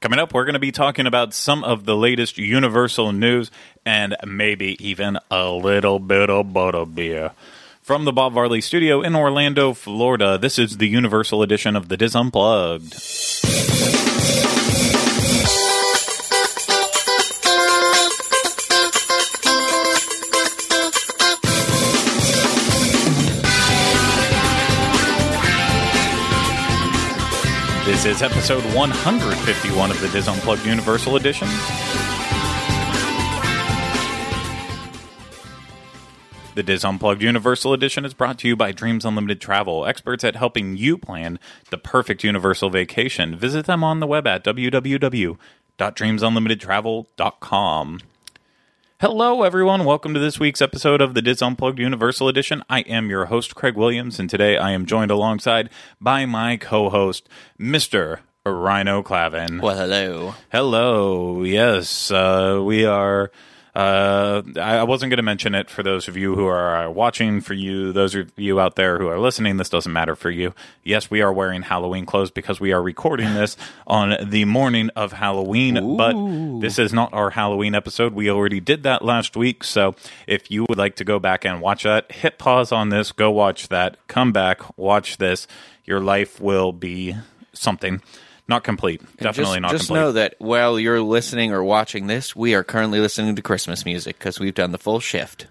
Coming up, we're going to be talking about some of the latest Universal news and maybe even a little bit of butterbeer. From the Bob Varley Studio in Orlando, Florida, this is the Universal edition of the Diz This is episode 151 of the Diz Unplugged Universal Edition. The Diz Unplugged Universal Edition is brought to you by Dreams Unlimited Travel, experts at helping you plan the perfect universal vacation. Visit them on the web at www.dreamsunlimitedtravel.com. Hello, everyone. Welcome to this week's episode of the Diz Unplugged Universal Edition. I am your host, Craig Williams, and today I am joined alongside by my co host, Mr. Rhino Clavin. Well, hello. Hello. Yes, uh, we are. Uh, I I wasn't going to mention it for those of you who are uh, watching. For you, those of you out there who are listening, this doesn't matter for you. Yes, we are wearing Halloween clothes because we are recording this on the morning of Halloween. But this is not our Halloween episode. We already did that last week. So if you would like to go back and watch that, hit pause on this, go watch that, come back, watch this. Your life will be something. Not complete. Definitely just, not just complete. know that while you're listening or watching this, we are currently listening to Christmas music because we've done the full shift.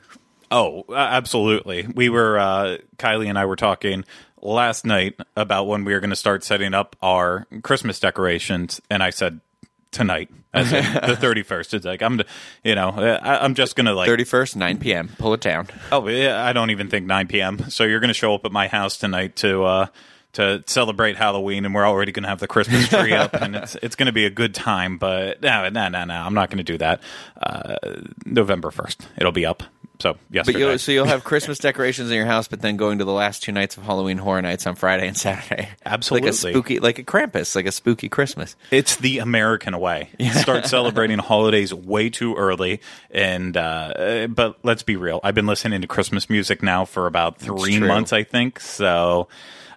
Oh, uh, absolutely. We were uh, Kylie and I were talking last night about when we were going to start setting up our Christmas decorations, and I said tonight, as in the thirty first. It's like I'm, you know, I, I'm just going to like. 31st, 9 p.m. Pull it down. Oh, yeah, I don't even think nine p.m. So you're going to show up at my house tonight to. Uh, to celebrate Halloween, and we're already going to have the Christmas tree up, and it's it's going to be a good time. But no, no, no, no, I'm not going to do that. Uh, November first, it'll be up. So yes, But you'll, so you'll have Christmas decorations in your house, but then going to the last two nights of Halloween Horror Nights on Friday and Saturday. Absolutely. like a spooky, like a Krampus, like a spooky Christmas. It's the American way. You start celebrating holidays way too early, and uh, but let's be real. I've been listening to Christmas music now for about three months, I think. So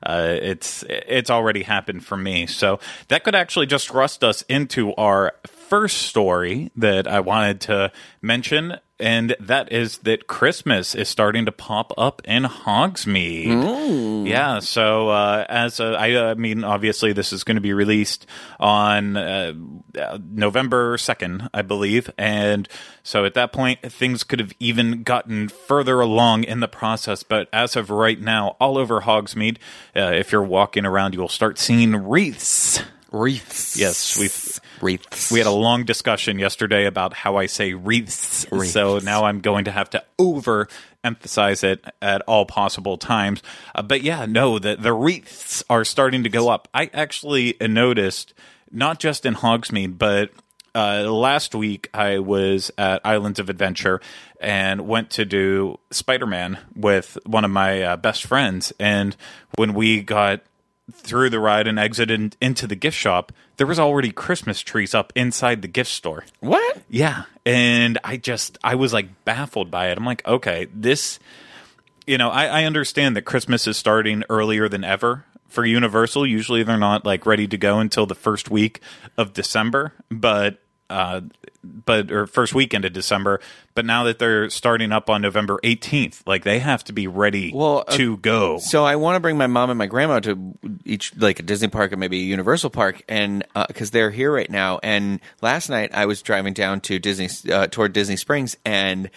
uh, it's it's already happened for me. So that could actually just thrust us into our first story that I wanted to mention. And that is that Christmas is starting to pop up in Hogsmeade. Yeah, so uh, as a, I, I mean, obviously this is going to be released on uh, uh, November second, I believe, and so at that point things could have even gotten further along in the process. But as of right now, all over Hogsmeade, uh, if you're walking around, you will start seeing wreaths. Wreaths. Yes, we've Wreaths. we had a long discussion yesterday about how I say wreaths. So now I'm going to have to over emphasize it at all possible times. Uh, but yeah, no, the, the wreaths are starting to go up. I actually noticed, not just in Hogsmeade, but uh, last week I was at Islands of Adventure and went to do Spider Man with one of my uh, best friends. And when we got through the ride and exited into the gift shop, there was already Christmas trees up inside the gift store. what? Yeah, and I just I was like baffled by it. I'm like, okay, this, you know, I, I understand that Christmas is starting earlier than ever for Universal. Usually, they're not like ready to go until the first week of December, but. Uh, but or first weekend of December, but now that they're starting up on November 18th, like they have to be ready Well, uh, to go. So I want to bring my mom and my grandma to each like a Disney park and maybe a Universal park, and because they're here right now. And last night I was driving down to Disney uh, toward Disney Springs, and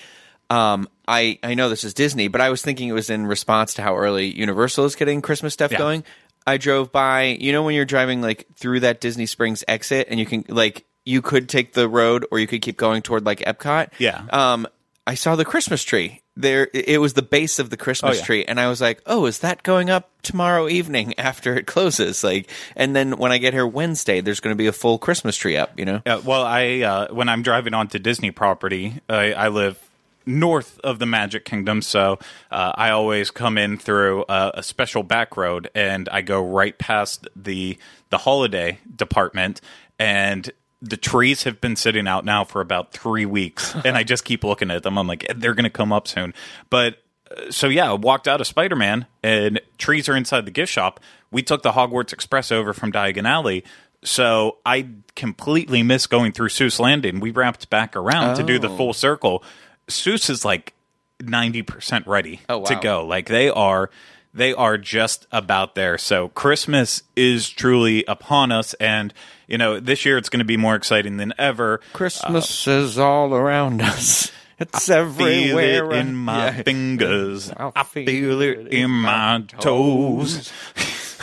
um, I I know this is Disney, but I was thinking it was in response to how early Universal is getting Christmas stuff Yeah. going. I drove by, you know, when you're driving like through that Disney Springs exit, and you can like you could take the road or you could keep going toward like Epcot. Yeah. Um, I saw the Christmas tree. There, it was the base of the Christmas Oh, yeah. tree, and I was like, "Oh, is that going up tomorrow evening after it closes?" Like, and then when I get here Wednesday, there's going to be a full Christmas tree up. You know? Yeah, well, I uh, when I'm driving onto Disney property, I, I live north of the Magic Kingdom, so uh, I always come in through a, a special back road, and I go right past the the holiday department, and the trees have been sitting out now for about three weeks, and I just keep looking at them. I'm like, they're going to come up soon, but uh, so yeah, I walked out of Spider Man, and trees are inside the gift shop. We took the Hogwarts Express over from Diagon Alley. So I completely missed going through Seuss Landing. We wrapped back around to do the Oh. full circle. Seuss is like 90% ready Oh, to go. Like they are they are just about there. So Christmas is truly upon us and you know, this year it's going to be more exciting than ever. Christmas is all around us. It's Feel everywhere it in my Yeah. fingers. I'll I feel it in my toes.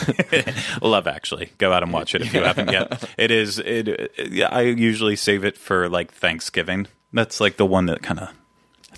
Love Actually. Go out and watch it if you haven't yet. It is. It. yeah, I usually save it for like Thanksgiving. That's like the one that kind of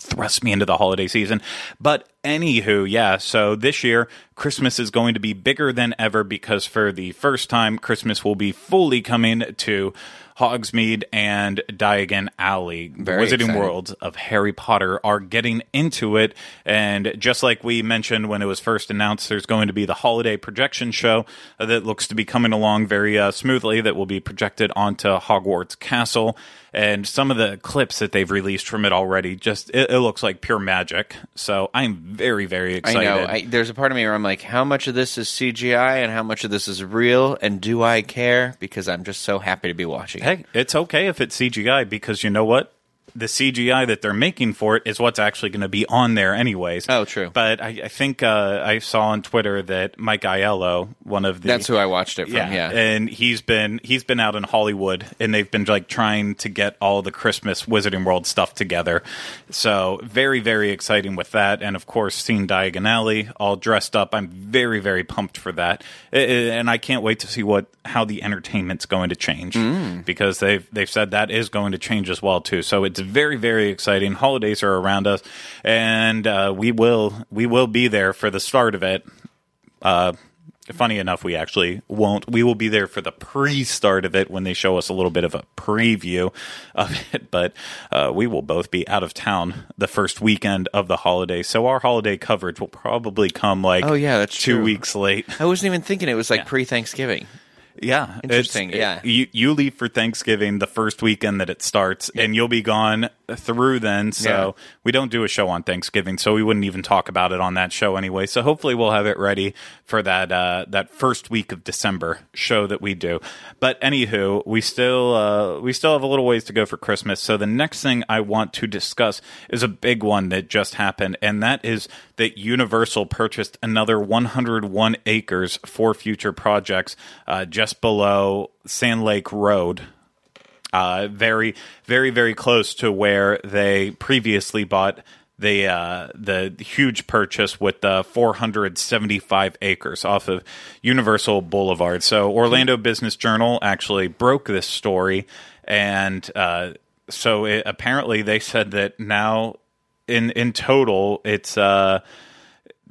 thrust me into the holiday season. But anywho, yeah. So this year, Christmas is going to be bigger than ever because for the first time, Christmas will be fully coming to Hogsmeade and Diagon Alley. The Very Wizarding exciting. World of Harry Potter are getting into it. And just like we mentioned when it was first announced, there's going to be the holiday projection show that looks to be coming along very uh, smoothly that will be projected onto Hogwarts Castle. And some of the clips that they've released from it already, just it, it looks like pure magic. So I'm very, very excited. I know. I, there's a part of me where I'm like, how much of this is CGI and how much of this is real, and do I care? Because I'm just so happy to be watching. it. hey, it's okay if it's CGI because you know what? The CGI that they're making for it is what's actually going to be on there, anyways. Oh, true. But I, I think uh, I saw on Twitter that Mike Aiello, one of the That's who I watched it from. yeah, Yeah. and he's been he's been out in Hollywood, and they've been like trying to get all the Christmas Wizarding World stuff together. So very very exciting with that, and of course seeing Diagon Alley all dressed up. I'm very very pumped for that, and I can't wait to see what how the entertainment's going to change Mm. because they've they've said that is going to change as well too. So it's very very exciting. Holidays are around us, and uh, we will we will be there for the start of it. Uh, funny enough, we actually won't. We will be there for the pre-start of it when they show us a little bit of a preview of it. But uh, we will both be out of town the first weekend of the holiday, so our holiday coverage will probably come like Oh, yeah, that's two true. weeks late. I wasn't even thinking it was like pre Thanksgiving. Yeah, Interesting, yeah. you you leave for Thanksgiving the first weekend that it starts, and you'll be gone through then. So Yeah. we don't do a show on Thanksgiving, so we wouldn't even talk about it on that show anyway. So hopefully we'll have it ready for that uh, that first week of December show that we do. But anywho, we still uh, we still have a little ways to go for Christmas. So the next thing I want to discuss is a big one that just happened, and that is that Universal purchased another 101 acres for future projects uh, just below Sand Lake Road uh, very, very, very close to where they previously bought the uh, the huge purchase with the 475 acres off of Universal Boulevard. So Orlando Business Journal actually broke this story, and uh, so it, apparently they said that now in in total it's.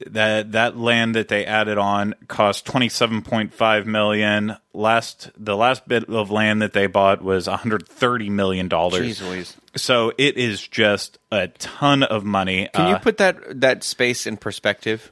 That that land that they added on cost 27.5 million. Last the last bit of land that they bought was 130 million dollars. So it is just a ton of money. Can Uh, you put that that space in perspective?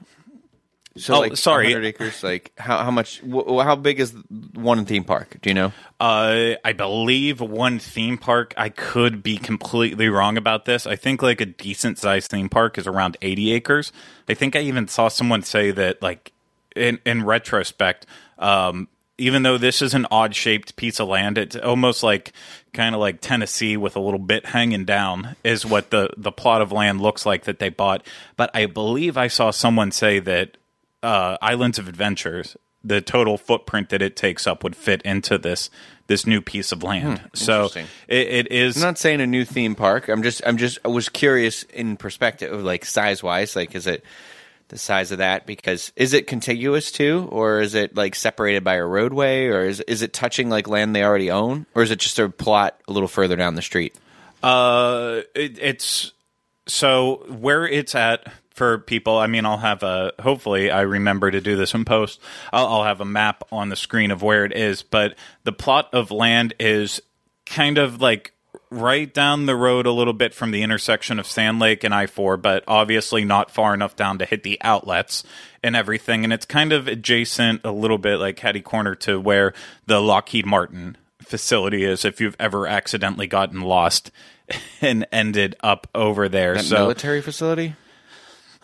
So, Oh, like, sorry. 100 acres. Like, how how much? Wh- how big is one theme park? Do you know? Uh, I believe one theme park. I could be completely wrong about this. I think like a decent sized theme park is around 80 acres. I think I even saw someone say that like in in retrospect, um, even though this is an odd shaped piece of land, it's almost like kind of like Tennessee with a little bit hanging down is what the the plot of land looks like that they bought. But I believe I saw someone say that uh, Islands of Adventures, the total footprint that it takes up would fit into this this new piece of land. so Hmm, interesting. it, it is I'm not saying a new theme park. I'm just I'm just I was curious in perspective, of like size wise. Like, is it the size of that? Because is it contiguous too, or is it like separated by a roadway, or is is it touching like land they already own, or is it just a plot a little further down the street? Uh, it, it's so where it's at for people. I mean, I'll have a. Hopefully, I remember to do this in post. I'll, I'll have a map on the screen of where it is. But the plot of land is kind of like right down the road a little bit from the intersection of Sand Lake and I four, but obviously not far enough down to hit the outlets and everything. And it's kind of adjacent a little bit like Hattie Corner to where the Lockheed Martin facility is if you've ever accidentally gotten lost and ended up over there. That so military facility.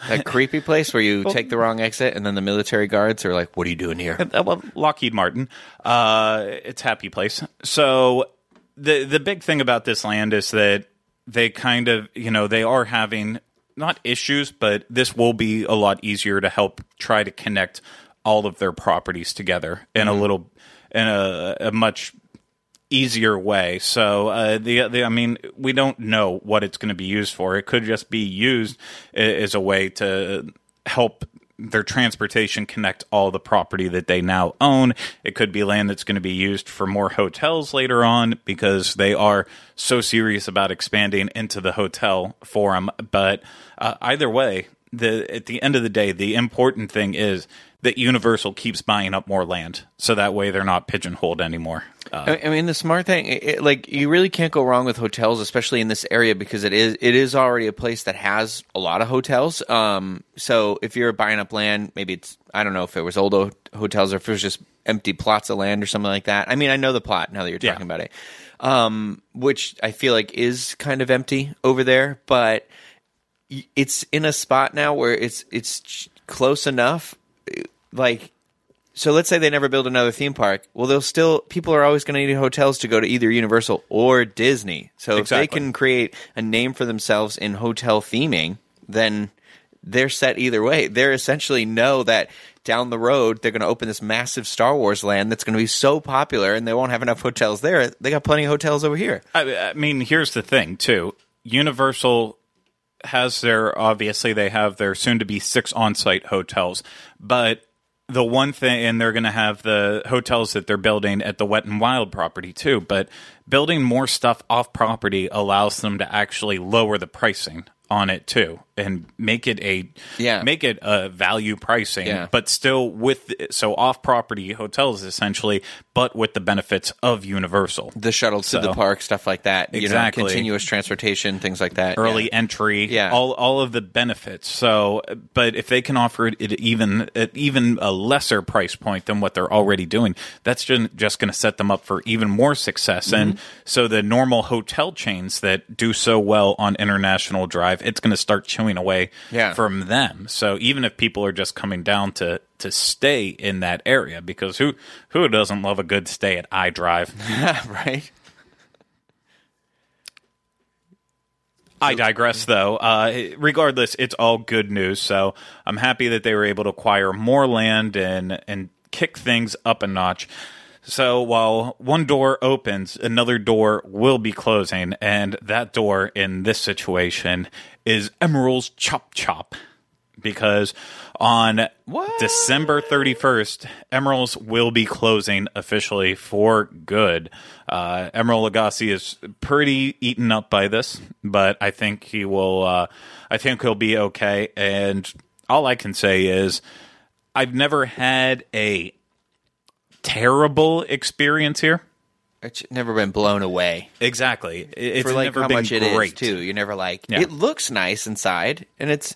That creepy place where you take the wrong exit and then the military guards are like, "What are you doing here?" Well, Lockheed Martin. Uh, it's happy place. So the the big thing about this land is that they kind of you know they are having not issues, but this will be a lot easier to help try to connect all of their properties together in a little in a, a much easier way. So uh, the, the I mean, we don't know what it's going to be used for. It could just be used as a way to help their transportation connect all the property that they now own. It could be land that's going to be used for more hotels later on because they are so serious about expanding into the hotel forum. But uh, either way, the at the end of the day, the important thing is that Universal keeps buying up more land, so that way they're not pigeonholed anymore. Uh, I mean, the smart thing, it, like you really can't go wrong with hotels, especially in this area because it is it is already a place that has a lot of hotels. Um, so if you're buying up land, maybe it's I don't know if it was old hotels or if it was just empty plots of land or something like that. I mean, I know the plot now that you're Yeah. talking about it, um, which I feel like is kind of empty over there, but it's in a spot now where it's it's close enough, like so let's say they never build another theme park. Well, they'll still people are always going to need hotels to go to either Universal or Disney. So if they can create a name for themselves in hotel theming, then they're set either way. They're essentially know that down the road they're going to open this massive Star Wars land that's going to be so popular, and they won't have enough hotels there. They got plenty of hotels over here. I, I mean, here's the thing too. Universal has their obviously they have their soon to be six on-site hotels, but the one thing and they're going to have the hotels that they're building at the Wet and Wild property too, but building more stuff off property allows them to actually lower the pricing on it too and make it a Yeah. make it a value pricing Yeah. but still with so off property hotels essentially but with the benefits of universal The shuttle to the park, stuff like that. Exactly. You know, continuous transportation, things like that. early Yeah. entry, Yeah. all all of the benefits. So, but if they can offer it at even at even a lesser price point than what they're already doing, that's just, just going to set them up for even more success. Mm-hmm. And so, the normal hotel chains that do so well on International Drive, it's going to start chewing away Yeah. from them. So, even if people are just coming down to to stay in that area, because who who doesn't love a good stay at iDrive? right. I digress, though. Uh, regardless, it's all good news. So I'm happy that they were able to acquire more land and and kick things up a notch. So while one door opens, another door will be closing, and that door in this situation is Emeril's Tchoup Chop. Because on What? December 31st, Emerald's will be closing officially for good. Uh, Emeril Lagasse is pretty eaten up by this, but I think he will. Uh, I think he'll be okay. And all I can say is, I've never had a terrible experience here. It's never been blown away. Exactly, it's for like never how been much it is great too. You're never like Yeah. it looks nice inside, and it's,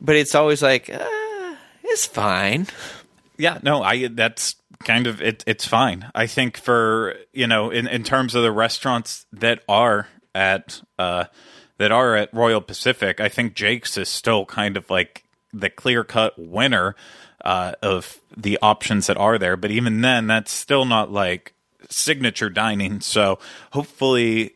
but it's always like uh, it's fine. Yeah, no, I that's kind of it, it's fine. I think for you know in in terms of the restaurants that are at uh that are at Royal Pacific, I think Jake's is still kind of like the clear cut winner uh, of the options that are there. But even then, that's still not like signature dining. So hopefully,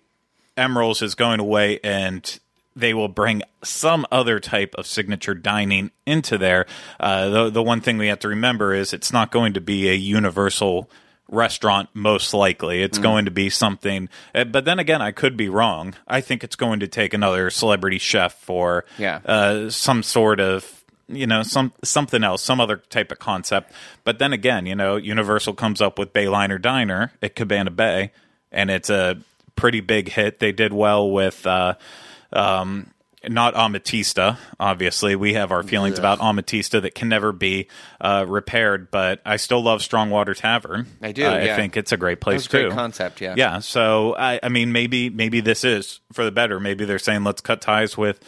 Emeril's is going away and they will bring some other type of signature dining into there. Uh, the the one thing we have to remember is it's not going to be a universal restaurant most likely it's going to be something uh, but then again i could be wrong i think it's going to take another celebrity chef for Yeah. uh, some sort of you know some something else some other type of concept but then again you know universal comes up with bayliner diner at cabana bay and it's a pretty big hit they did well with uh um not Amatista, obviously. We have our feelings about Amatista that can never be uh, repaired, but I still love Strongwater Tavern. I do, Uh, I think it's a great place too. great concept, yeah. Yeah. So I, I mean, maybe maybe this is for the better. Maybe they're saying let's cut ties with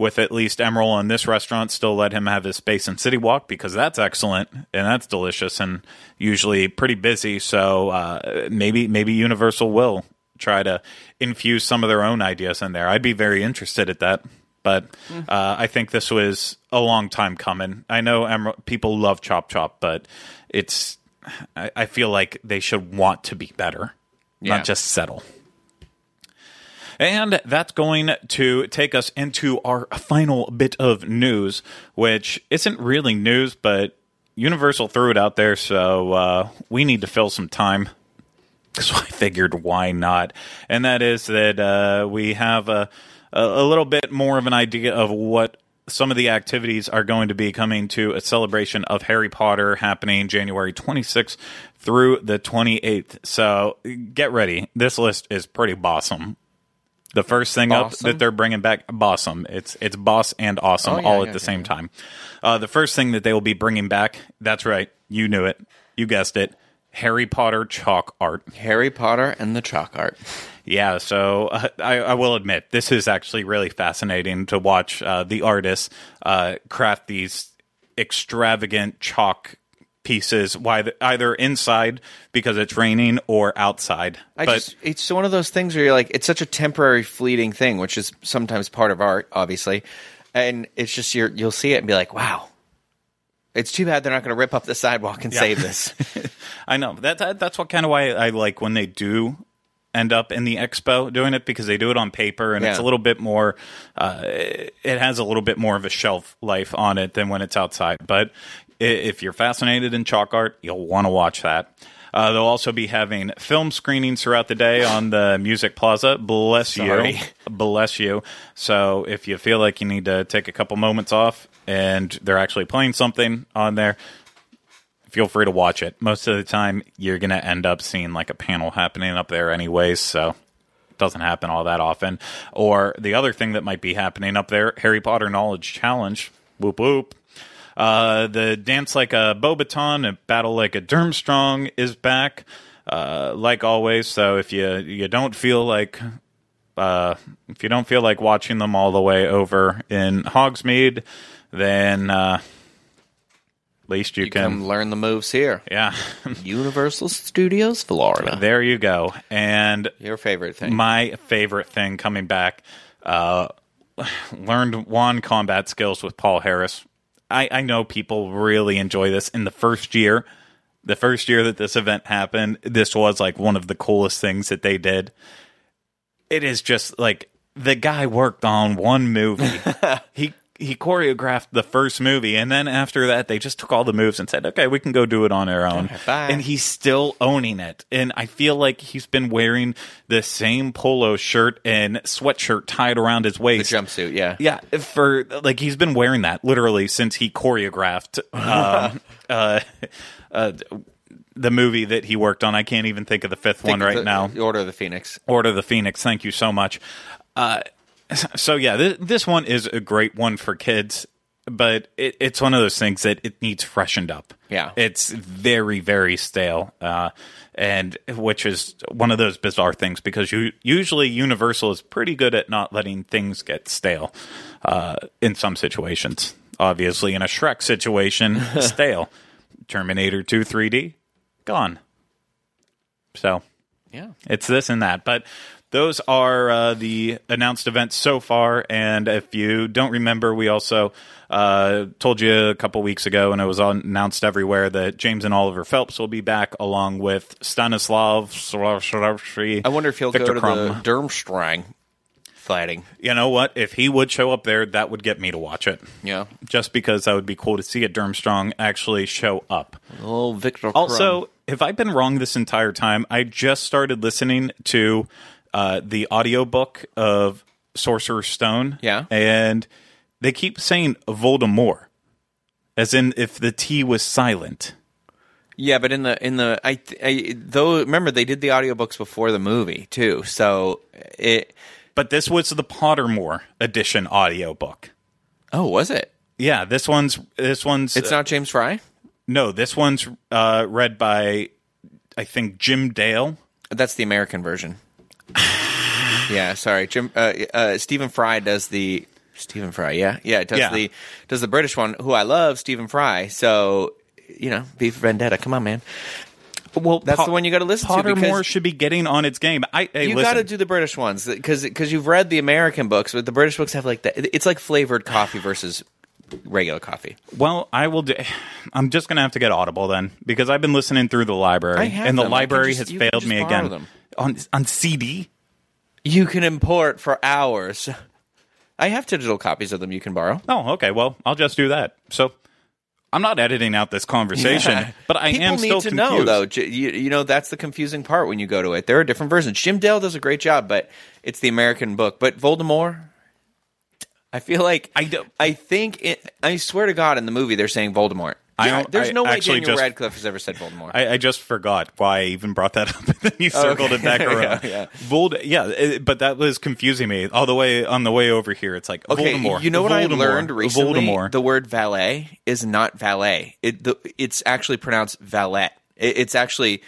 with at least Emeril on this restaurant. Still let him have his space in City Walk because that's excellent and that's delicious and usually pretty busy. So uh, maybe maybe Universal will try to infuse some of their own ideas in there. I'd be very interested at that. but uh, I think this was a long time coming. I know Emer- people love Tchoup Chop, but it's I, I feel like they should want to be better, Yeah. not just settle. And that's going to take us into our final bit of news, which isn't really news, but Universal threw it out there, so uh, we need to fill some time. So I figured, why not? And that is that uh, we have a, a, little bit more of an idea of what some of the activities are going to be coming to a celebration of Harry Potter happening January 26th through the 28th. So get ready. This list is pretty bossum. The first thing up that they're bringing back, bossum. It's it's boss and awesome Oh, yeah, all yeah, at the yeah, same time. Uh, the first thing that they will be bringing back, that's right, you knew it, you guessed it, Harry Potter chalk art. Harry Potter and the chalk art. Yeah, so uh, I, I will admit this is actually really fascinating to watch uh, the artists uh, craft these extravagant chalk pieces, why- either inside because it's raining or outside. I but just it's one of those things where you're like it's such a temporary fleeting thing, which is sometimes part of art, obviously. And it's just you're you'll see it and be like, wow. It's too bad they're not going to rip up the sidewalk and save this. I know that, that that's what kind of why I like when they do end up in the expo doing it because they do it on paper and it's a little bit more uh, it has a little bit more of a shelf life on it than when it's outside but if you're fascinated in chalk art you'll want to watch that uh, they'll also be having film screenings throughout the day on the Music Plaza. Bless Sorry. you. Bless you. So if you feel like you need to take a couple moments off and they're actually playing something on there, feel free to watch it. Most of the time, you're going to end up seeing like a panel happening up there, anyways. So it doesn't happen all that often. Or the other thing that might be happening up there Harry Potter Knowledge Challenge. Whoop whoop. Uh, the Dance Like a Bobaton and Battle Like a Durmstrang is back, uh, like always. So if you you don't feel like uh, if you don't feel like watching them all the way over in Hogsmeade, then uh, at least you, You can. come learn the moves here. yeah, Universal Studios, Florida. there you go. And Your favorite thing. my favorite thing coming back uh, learned wand combat skills with paul harris I, I know people really enjoy this. In the first year the first year that this event happened this was like one of the coolest things that they did. It is just like the guy worked on one movie. He he choreographed the first movie and then after that they just took all the moves and said okay we can go do it on our own and he's still owning it and i feel like he's been wearing the same polo shirt and sweatshirt tied around his the waist jumpsuit, yeah. yeah, for like he's been wearing that literally since he choreographed um, uh, uh, the movie that he worked on. I can't even think of the fifth one right the- now. Order of the Phoenix. Order of the Phoenix. Thank you so much. Uh, so yeah, th- this one is a great one for kids, but it, it's one of those things that it needs freshened up. Yeah. it's very very stale, uh, and which is one of those bizarre things because you usually Universal is pretty good at not letting things get stale uh, in some situations. Obviously, in a Shrek situation, stale. Terminator Two 3D, gone. So Yeah. it's this and that. But those are uh, the announced events so far. And if you don't remember, we also uh, told you a couple weeks ago, and it was announced everywhere that James and Oliver Phelps will be back along with Stanislav. I wonder if he'll Victor go to Krum. the Durmstrang fighting. You know what? If he would show up there, that would get me to watch it. Yeah. Just because that would be cool to see a Durmstrang actually show up. Oh, Victor Also, if I've been wrong this entire time, I just started listening to uh, the audiobook of Sorcerer's Stone. Yeah. And they keep saying Voldemort, as in if the T was silent. Yeah, but in the in the I, I though remember they did the audiobooks before the movie too. So it But this was the Pottermore edition audiobook. Oh, was it? Yeah, this one's this one's It's not James Fry? no, this one's uh, read by I think Jim Dale. That's the American version. Yeah, sorry. Jim uh, uh, Stephen Fry does the Stephen Fry, yeah. Yeah, does Yeah. the does the British one, who I love, Stephen Fry. So, you know, V for Vendetta. Come on, man. Well, That's the one you gotta listen to Pottermore should be getting on its game. I hey, you got to do the British ones because because you've read the American books, but the British books have like that. It's like flavored coffee versus regular coffee. Well, I will. Do, I'm just gonna have to get Audible then because I've been listening through the library, and the them. Library just- has failed me again them. On on CD. You can import for hours. I have digital copies of them you can borrow. Oh, okay. Well, I'll just do that. So I'm not editing out this conversation, Yeah. but I People am need still to confused. know though. You, you know that's the confusing part when you go to it. There are different versions. Jim Dale does a great job, but it's the American book. But Voldemort, I feel like I do- I think it, I swear to God, in the movie they're saying Voldemort. I Yeah, don't- there's I no way Daniel just- Radcliffe has ever said Voldemort. I, I just forgot why I even brought that up, and then you circled it back around. Yeah, yeah. Vold, yeah, it- but that was confusing me all the way on the way over here. It's like Okay, Voldemort. you know what I learned recently? Voldemort. The word valet is not valet. It, the, it's actually pronounced valet. It, it's actually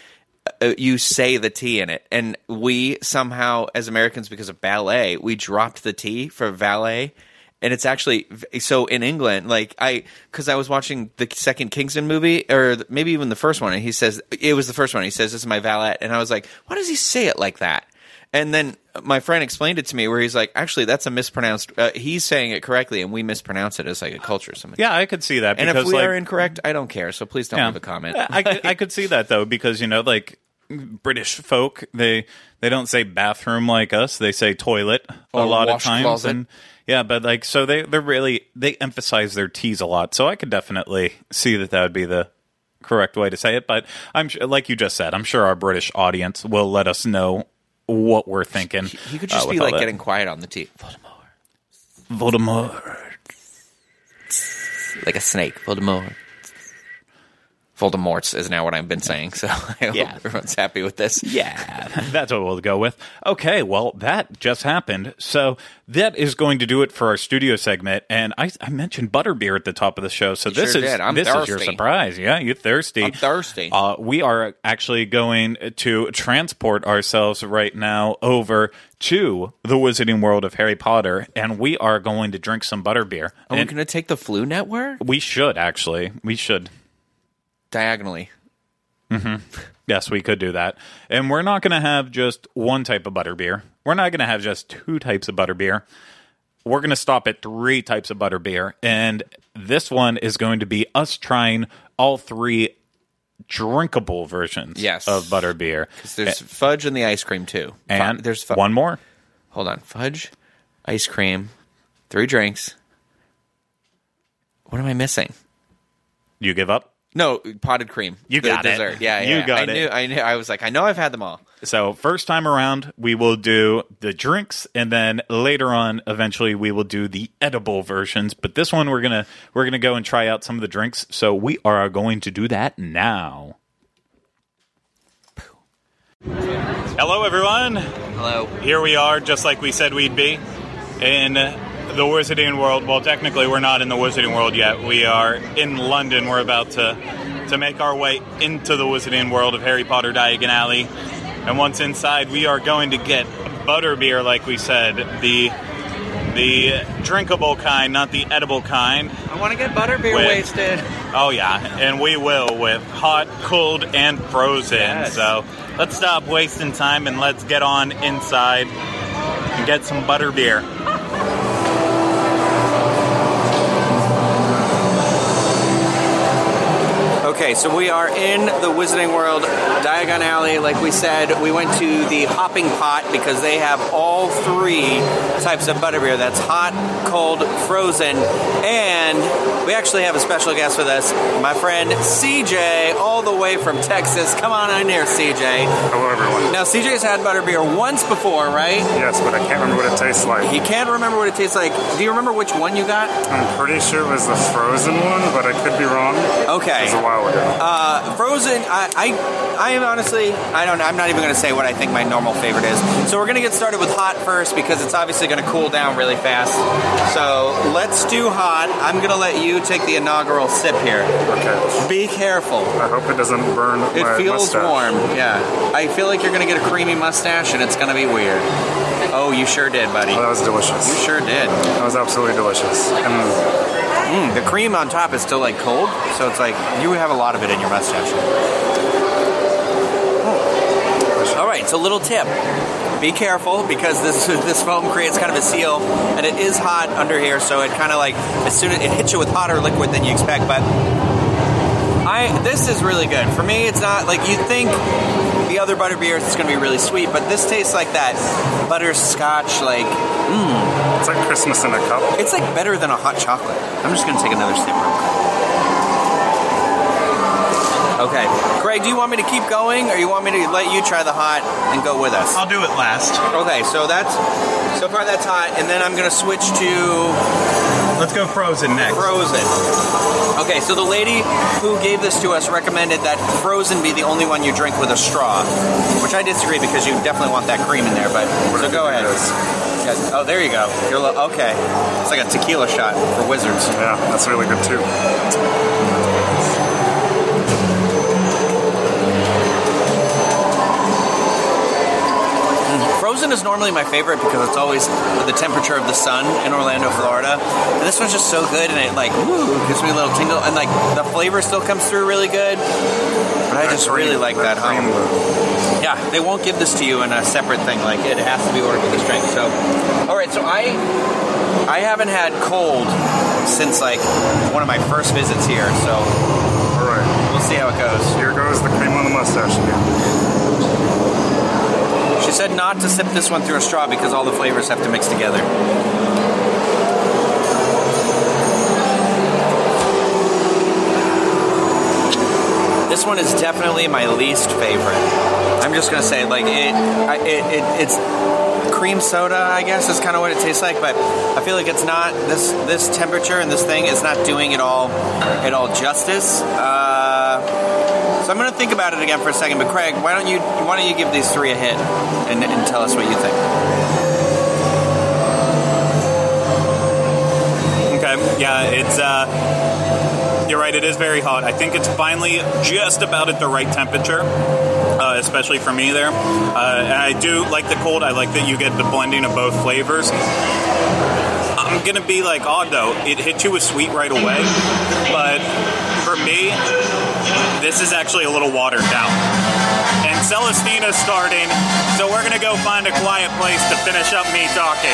uh, you say the T in it, and we somehow, as Americans, because of ballet, we dropped the T for valet. And it's actually so in England, like I, because I was watching the second Kingsman movie, or maybe even the first one, and he says it was the first one. He says, "This is my valet," and I was like, "Why does he say it like that?" And then my friend explained it to me, where he's like, "Actually, that's a mispronounced. Uh, he's saying it correctly, and we mispronounce it as like a culture something." yeah, I could see that. And if we like, are incorrect, I don't care. So please don't Yeah. leave a comment. I, could- I could see that though because you know like British folk they they don't say bathroom like us they say toilet a Or lot of times closet. and yeah but like so they they're really they emphasize their T's a lot so I could definitely see that that would be the correct way to say it but I'm like you just said I'm sure our British audience will let us know what we're thinking he could uh, just with be like getting quiet on the T, Voldemort. Voldemort like a snake. Voldemort. Voldemort's is now what I've been saying. So I hope Yeah. everyone's happy with this. Yeah, that's what we'll go with. Okay, well, that just happened. So that is going to do it for our studio segment. And I, I mentioned butterbeer at the top of the show. So this sure is this is your surprise. Yeah, you're thirsty. I'm thirsty. Uh, we are actually going to transport ourselves right now over to the Wizarding World of Harry Potter, and we are going to drink some butterbeer. Are we going to take the Floo Network we should actually. We should. Diagonally? Mm-hmm. Yes, we could do that. And we're not going to have just one type of butterbeer. We're not going to have just two types of butterbeer. We're going to stop at three types of butterbeer. And this one is going to be us trying all three drinkable versions Yes. of butterbeer. Because there's fudge in the ice cream too. And there's fu- one more. Hold on, fudge, ice cream, three drinks. What am I missing? You give up? No, potted cream. You the got it. dessert. Yeah, You yeah. got I it. Knew, I knew. I was like, I know I've had them all. So, first time around, we will do the drinks, and then later on, eventually, we will do the edible versions. But this one, we're gonna we're gonna go and try out some of the drinks. So, we are going to do that now. Hello, everyone. Hello. Here we are, just like we said we'd be, in the Wizarding World. Well, technically, we're not in the Wizarding World yet. We are in London. We're about to to make our way into the Wizarding World of Harry Potter Diagon Alley. And once inside, we are going to get butterbeer, like we said, the the drinkable kind, not the edible kind. I want to get butterbeer With- wasted. Oh yeah, and we will with hot, cold, and frozen. Yes. So let's stop wasting time and let's get on inside and get some butterbeer. Okay, so we are in the Wizarding World, Diagon Alley. Like we said, we went to the Hopping Pot because they have all three types of butterbeer. That's hot, cold, frozen, and we actually have a special guest with us, my friend CJ, all the way from Texas. Come on in here, CJ. Hello, everyone. Now, CJ's had butterbeer once before, right? Yes, but I can't remember what it tastes like. He can't remember what it tastes like. Do you remember which one you got? I'm pretty sure it was the frozen one, but I could be wrong. Okay. It was a while ago. Uh, Frozen, I, I, I am honestly, I don't know. I'm not even going to say what I think my normal favorite is. So we're going to get started with hot first because it's obviously going to cool down really fast. So let's do hot. I'm going to let you take the inaugural sip here. okay. Be careful. I hope it doesn't burn It feels mustache. warm. Yeah. I feel like you're going to get a creamy mustache and it's going to be weird. Oh, you sure did, buddy. Oh, that was delicious. You sure did. That was absolutely delicious. And Mm, the cream on top is still like cold, so it's like you have a lot of it in your mustache. All right, so little tip. Be careful because this this foam creates kind of a seal, and it is hot under here, so it kind of like as soon as it hits you with hotter liquid than you expect. But I this is really good for me. It's not like you think the other butter beers is going to be really sweet, but this tastes like that butterscotch. Like mmm. It's like Christmas in a cup. it's like better than a hot chocolate. I'm just going to take another sip. Okay, Greg, do you want me to keep going, or you want me to let you try the hot and go with us? I'll do it last. Okay, so that's so far that's hot, and then I'm gonna switch to Let's go frozen next. frozen. Okay, so the lady who gave this to us recommended that frozen be the only one you drink with a straw, which I disagree because you definitely want that cream in there. But so go ahead. Oh, there you go. You're lo- okay. It's like a tequila shot for wizards. Yeah, that's really good too. Frozen is normally my favorite because it's always the temperature of the sun in Orlando, Florida. And this one's just so good, and it like woo, gives me a little tingle, and like the flavor still comes through really good. But I just really like that home. Yeah, they won't give this to you in a separate thing. Like it has to be ordered with this drink. So, all right. So I I haven't had cold since like one of my first visits here. So All right, we'll see how it goes. here goes the cream on the mustache again. Said not to sip this one through a straw because all the flavors have to mix together. This one is definitely my least favorite. I'm just gonna say, like it, I, it, it it's cream soda. I guess is kind of what it tastes like, but I feel like it's not this this temperature and this thing is not doing it all it all justice. Uh, so I'm going to think about it again for a second. But Craig, why don't you why don't you give these three a hit and, and tell us what you think? Okay. Yeah, it's uh you're right, it is very hot. I think it's finally just about at the right temperature. Uh, especially for me there. Uh, and I do like the cold. I like that you get the blending of both flavors. I'm gonna be like odd though. It hit you with sweet right away, but for me, this is actually a little watered down. And Celestina's starting, so we're gonna go find a quiet place to finish up me talking.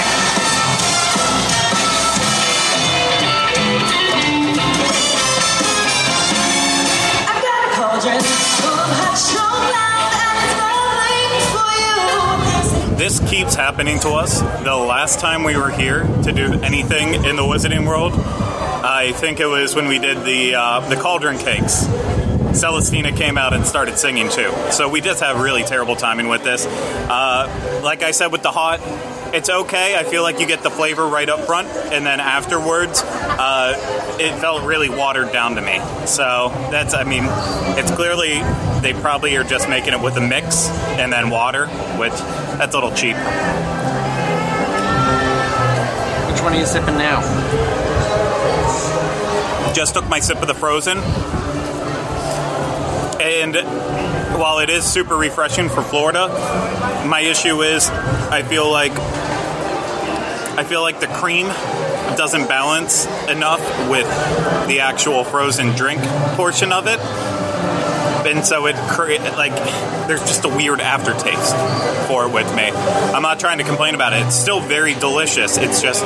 I've got a cauldron full of hot chocolate and it's boiling for you. This keeps happening to us. The last time we were here to do anything in the Wizarding World, I think it was when we did the uh, the cauldron cakes. Celestina came out and started singing too. So we just have really terrible timing with this. Uh, like I said with the hot, it's okay. I feel like you get the flavor right up front, and then afterwards, uh, it felt really watered down to me. So that's, I mean, it's clearly they probably are just making it with a mix and then water, which that's a little cheap. Which one are you sipping now? Just took my sip of the frozen. And while it is super refreshing for Florida, my issue is I feel like I feel like the cream doesn't balance enough with the actual frozen drink portion of it. And so it create like there's just a weird aftertaste for it with me. I'm not trying to complain about it. It's still very delicious. It's just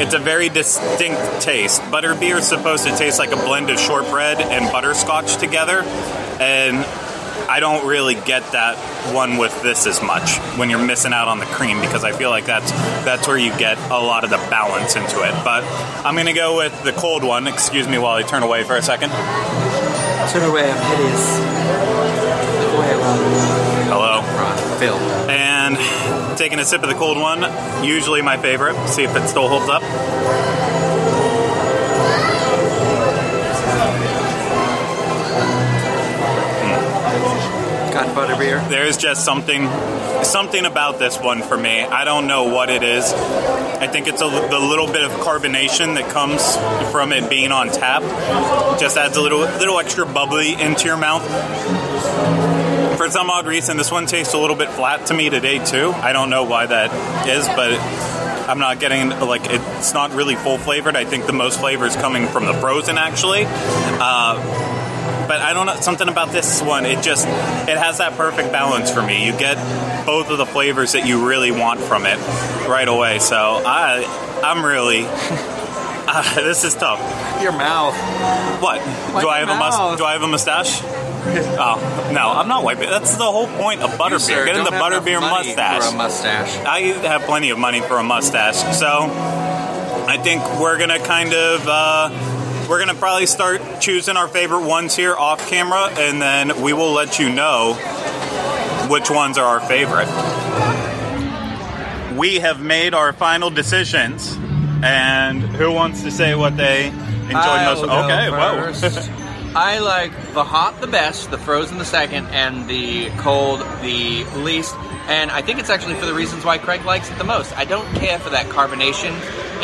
it's a very distinct taste. Butterbeer is supposed to taste like a blend of shortbread and butterscotch together, and I don't really get that one with this as much when you're missing out on the cream because I feel like that's that's where you get a lot of the balance into it. But I'm gonna go with the cold one. Excuse me while I turn away for a second. Turn away, I'm hideous. Look away, Rob. Hello. Phil. And taking a sip of the cold one, usually my favorite. See if it still holds up. Butterbeer. There's just something something about this one for me. I don't know what it is. I think it's a, the little bit of carbonation that comes from it being on tap. Just adds a little little extra bubbly into your mouth. For some odd reason, this one tastes a little bit flat to me today too. I don't know why that is, but I'm not getting like it's not really full flavored. I think the most flavor is coming from the frozen actually. Uh, but I don't know something about this one. It just it has that perfect balance for me. You get both of the flavors that you really want from it right away. So I I'm really uh, this is tough. Your mouth. What? Wipe do I have a mus- mouth. Do I have a mustache? Oh no, I'm not wiping. That's the whole point of butterbeer. Getting the butterbeer mustache. For a mustache. I have plenty of money for a mustache, so I think we're gonna kind of uh, we're gonna probably start choosing our favorite ones here off camera, and then we will let you know which ones are our favorite. We have made our final decisions, and who wants to say what they enjoyed most? Okay, whoa. I like the hot the best, the frozen the second, and the cold the least. And I think it's actually for the reasons why Craig likes it the most. I don't care for that carbonation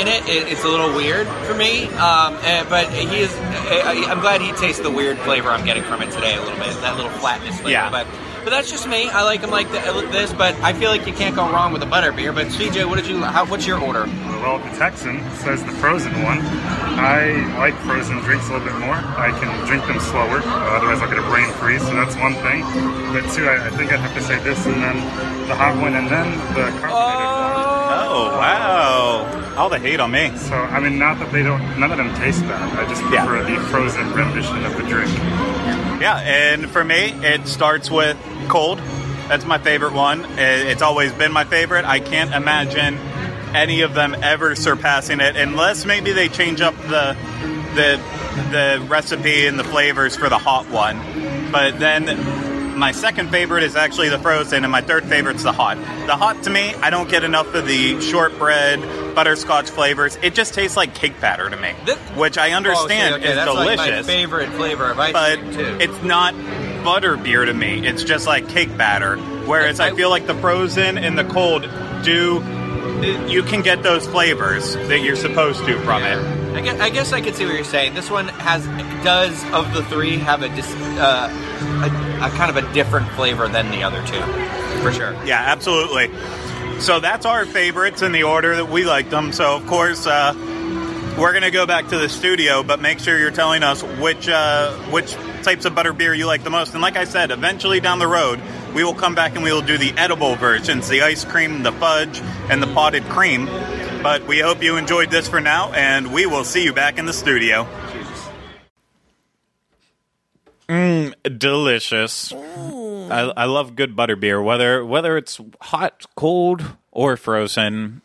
in it. it it's a little weird for me, um, eh, but he is. I, I'm glad he tastes the weird flavor I'm getting from it today a little bit. That little flatness flavor, Yeah. but. But that's just me. I like them like th- this, but I feel like you can't go wrong with a butter beer. But CJ, what did you? How, what's your order? Well, the Texan says the frozen one. I like frozen drinks a little bit more. I can drink them slower, uh, otherwise I'll get a brain freeze. So that's one thing. But two, I, I think I'd have to say this, and then the hot one, and then the carbonated one. Oh wow! All the hate on me. So I mean, not that they don't, none of them taste bad. I just Yeah. prefer the frozen rendition of the drink. Yeah, and for me, it starts with cold. That's my favorite one. It's always been my favorite. I can't imagine any of them ever surpassing it, unless maybe they change up the the the recipe and the flavors for the hot one. But then my second favorite is actually the frozen, and my third favorite's the hot. The hot to me, I don't get enough of the shortbread, butterscotch flavors. It just tastes like cake batter to me, This- which I understand Oh, okay, is that's delicious like my favorite flavor of ice but cream too. it's not butter beer to me. It's just like cake batter. Whereas I, I- feel like the frozen and the cold do. You can get those flavors that you're supposed to from it. I guess, I guess I can see what you're saying. This one has does of the three have a, dis, uh, a, a kind of a different flavor than the other two, for sure. Yeah, absolutely. So that's our favorites in the order that we like them. So of course, uh, we're gonna go back to the studio, but make sure you're telling us which uh, which types of butter beer you like the most. And like I said, eventually down the road, we will come back and we will do the edible versions, the ice cream, the fudge, and the potted cream. But we hope you enjoyed this for now, and we will see you back in the studio. Mmm, delicious. I, I love good butter beer, whether whether it's hot, cold, or frozen.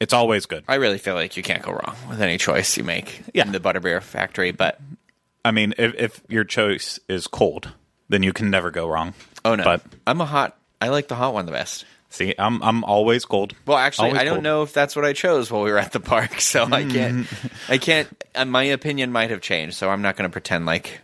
It's always good. I really feel like you can't go wrong with any choice you make Yeah. in the Butterbeer factory. But I mean, if, if your choice is cold, then you can never go wrong. oh no, But I'm a hot. I like the hot one the best. see, I'm I'm always cold. Well, actually, Always I don't cold. know if that's what I chose while we were at the park, so I can't. Mm-hmm. I can't. Uh, my opinion might have changed, so I'm not going to pretend like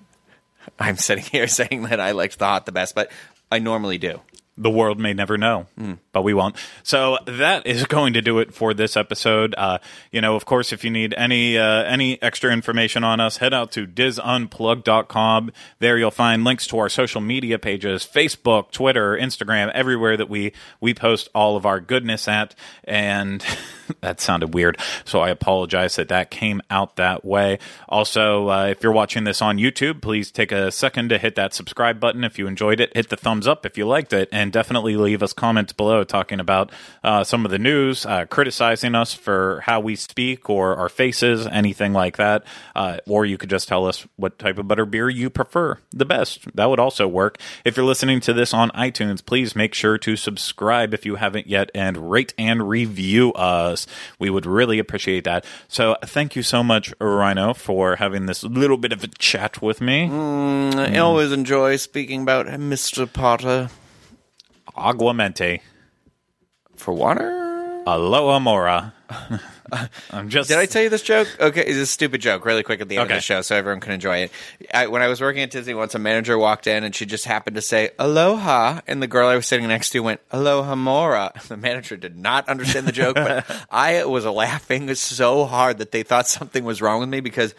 I'm sitting here saying that I liked the hot the best, but I normally do. The world may never know, but we won't. So that is going to do it for this episode. Uh, you know, of course, if you need any uh, any extra information on us, head out to disunplug.com. There you'll find links to our social media pages, Facebook, Twitter, Instagram, everywhere that we we post all of our goodness at. And that sounded weird, so I apologize that that came out that way. Also, uh, if you're watching this on YouTube, please take a second to hit that subscribe button if you enjoyed it. Hit the thumbs up if you liked it, and definitely leave us comments below talking about uh, some of the news, uh, criticizing us for how we speak or our faces, anything like that. Uh, or you could just tell us what type of butter beer you prefer the best. That would also work. If you're listening to this on iTunes, please make sure to subscribe if you haven't yet and rate and review us. We would really appreciate that. So thank you so much, Rhino, for having this little bit of a chat with me. I always enjoy speaking about Mr. Potter Aguamenti. for water. Alohomora. I'm just. Did I tell you this joke? Okay, it's a stupid joke, really quick at the end Okay. of the show, so everyone can enjoy it. I, when I was working at Disney once, a manager walked in and she just happened to say "Aloha," and the girl I was sitting next to went "Aloha Mora." The manager did not understand the joke, but I was laughing so hard that they thought something was wrong with me. Because,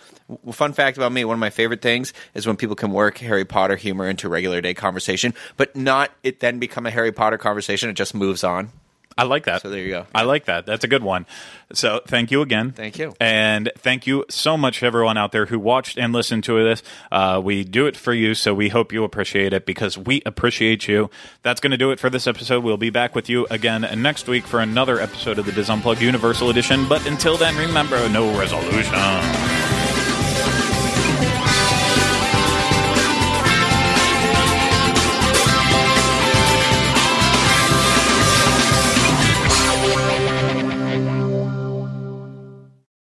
fun fact about me, one of my favorite things is when people can work Harry Potter humor into regular day conversation, but not it then become a Harry Potter conversation. It just moves on. I like that. So there you go. I like that. That's a good one. So thank you again. Thank you. And thank you so much, everyone out there who watched and listened to this. Uh, we do it for you, so we hope you appreciate it because we appreciate you. That's going to do it for this episode. We'll be back with you again next week for another episode of the Diz Unplugged Universal Edition. But until then, remember no resolution.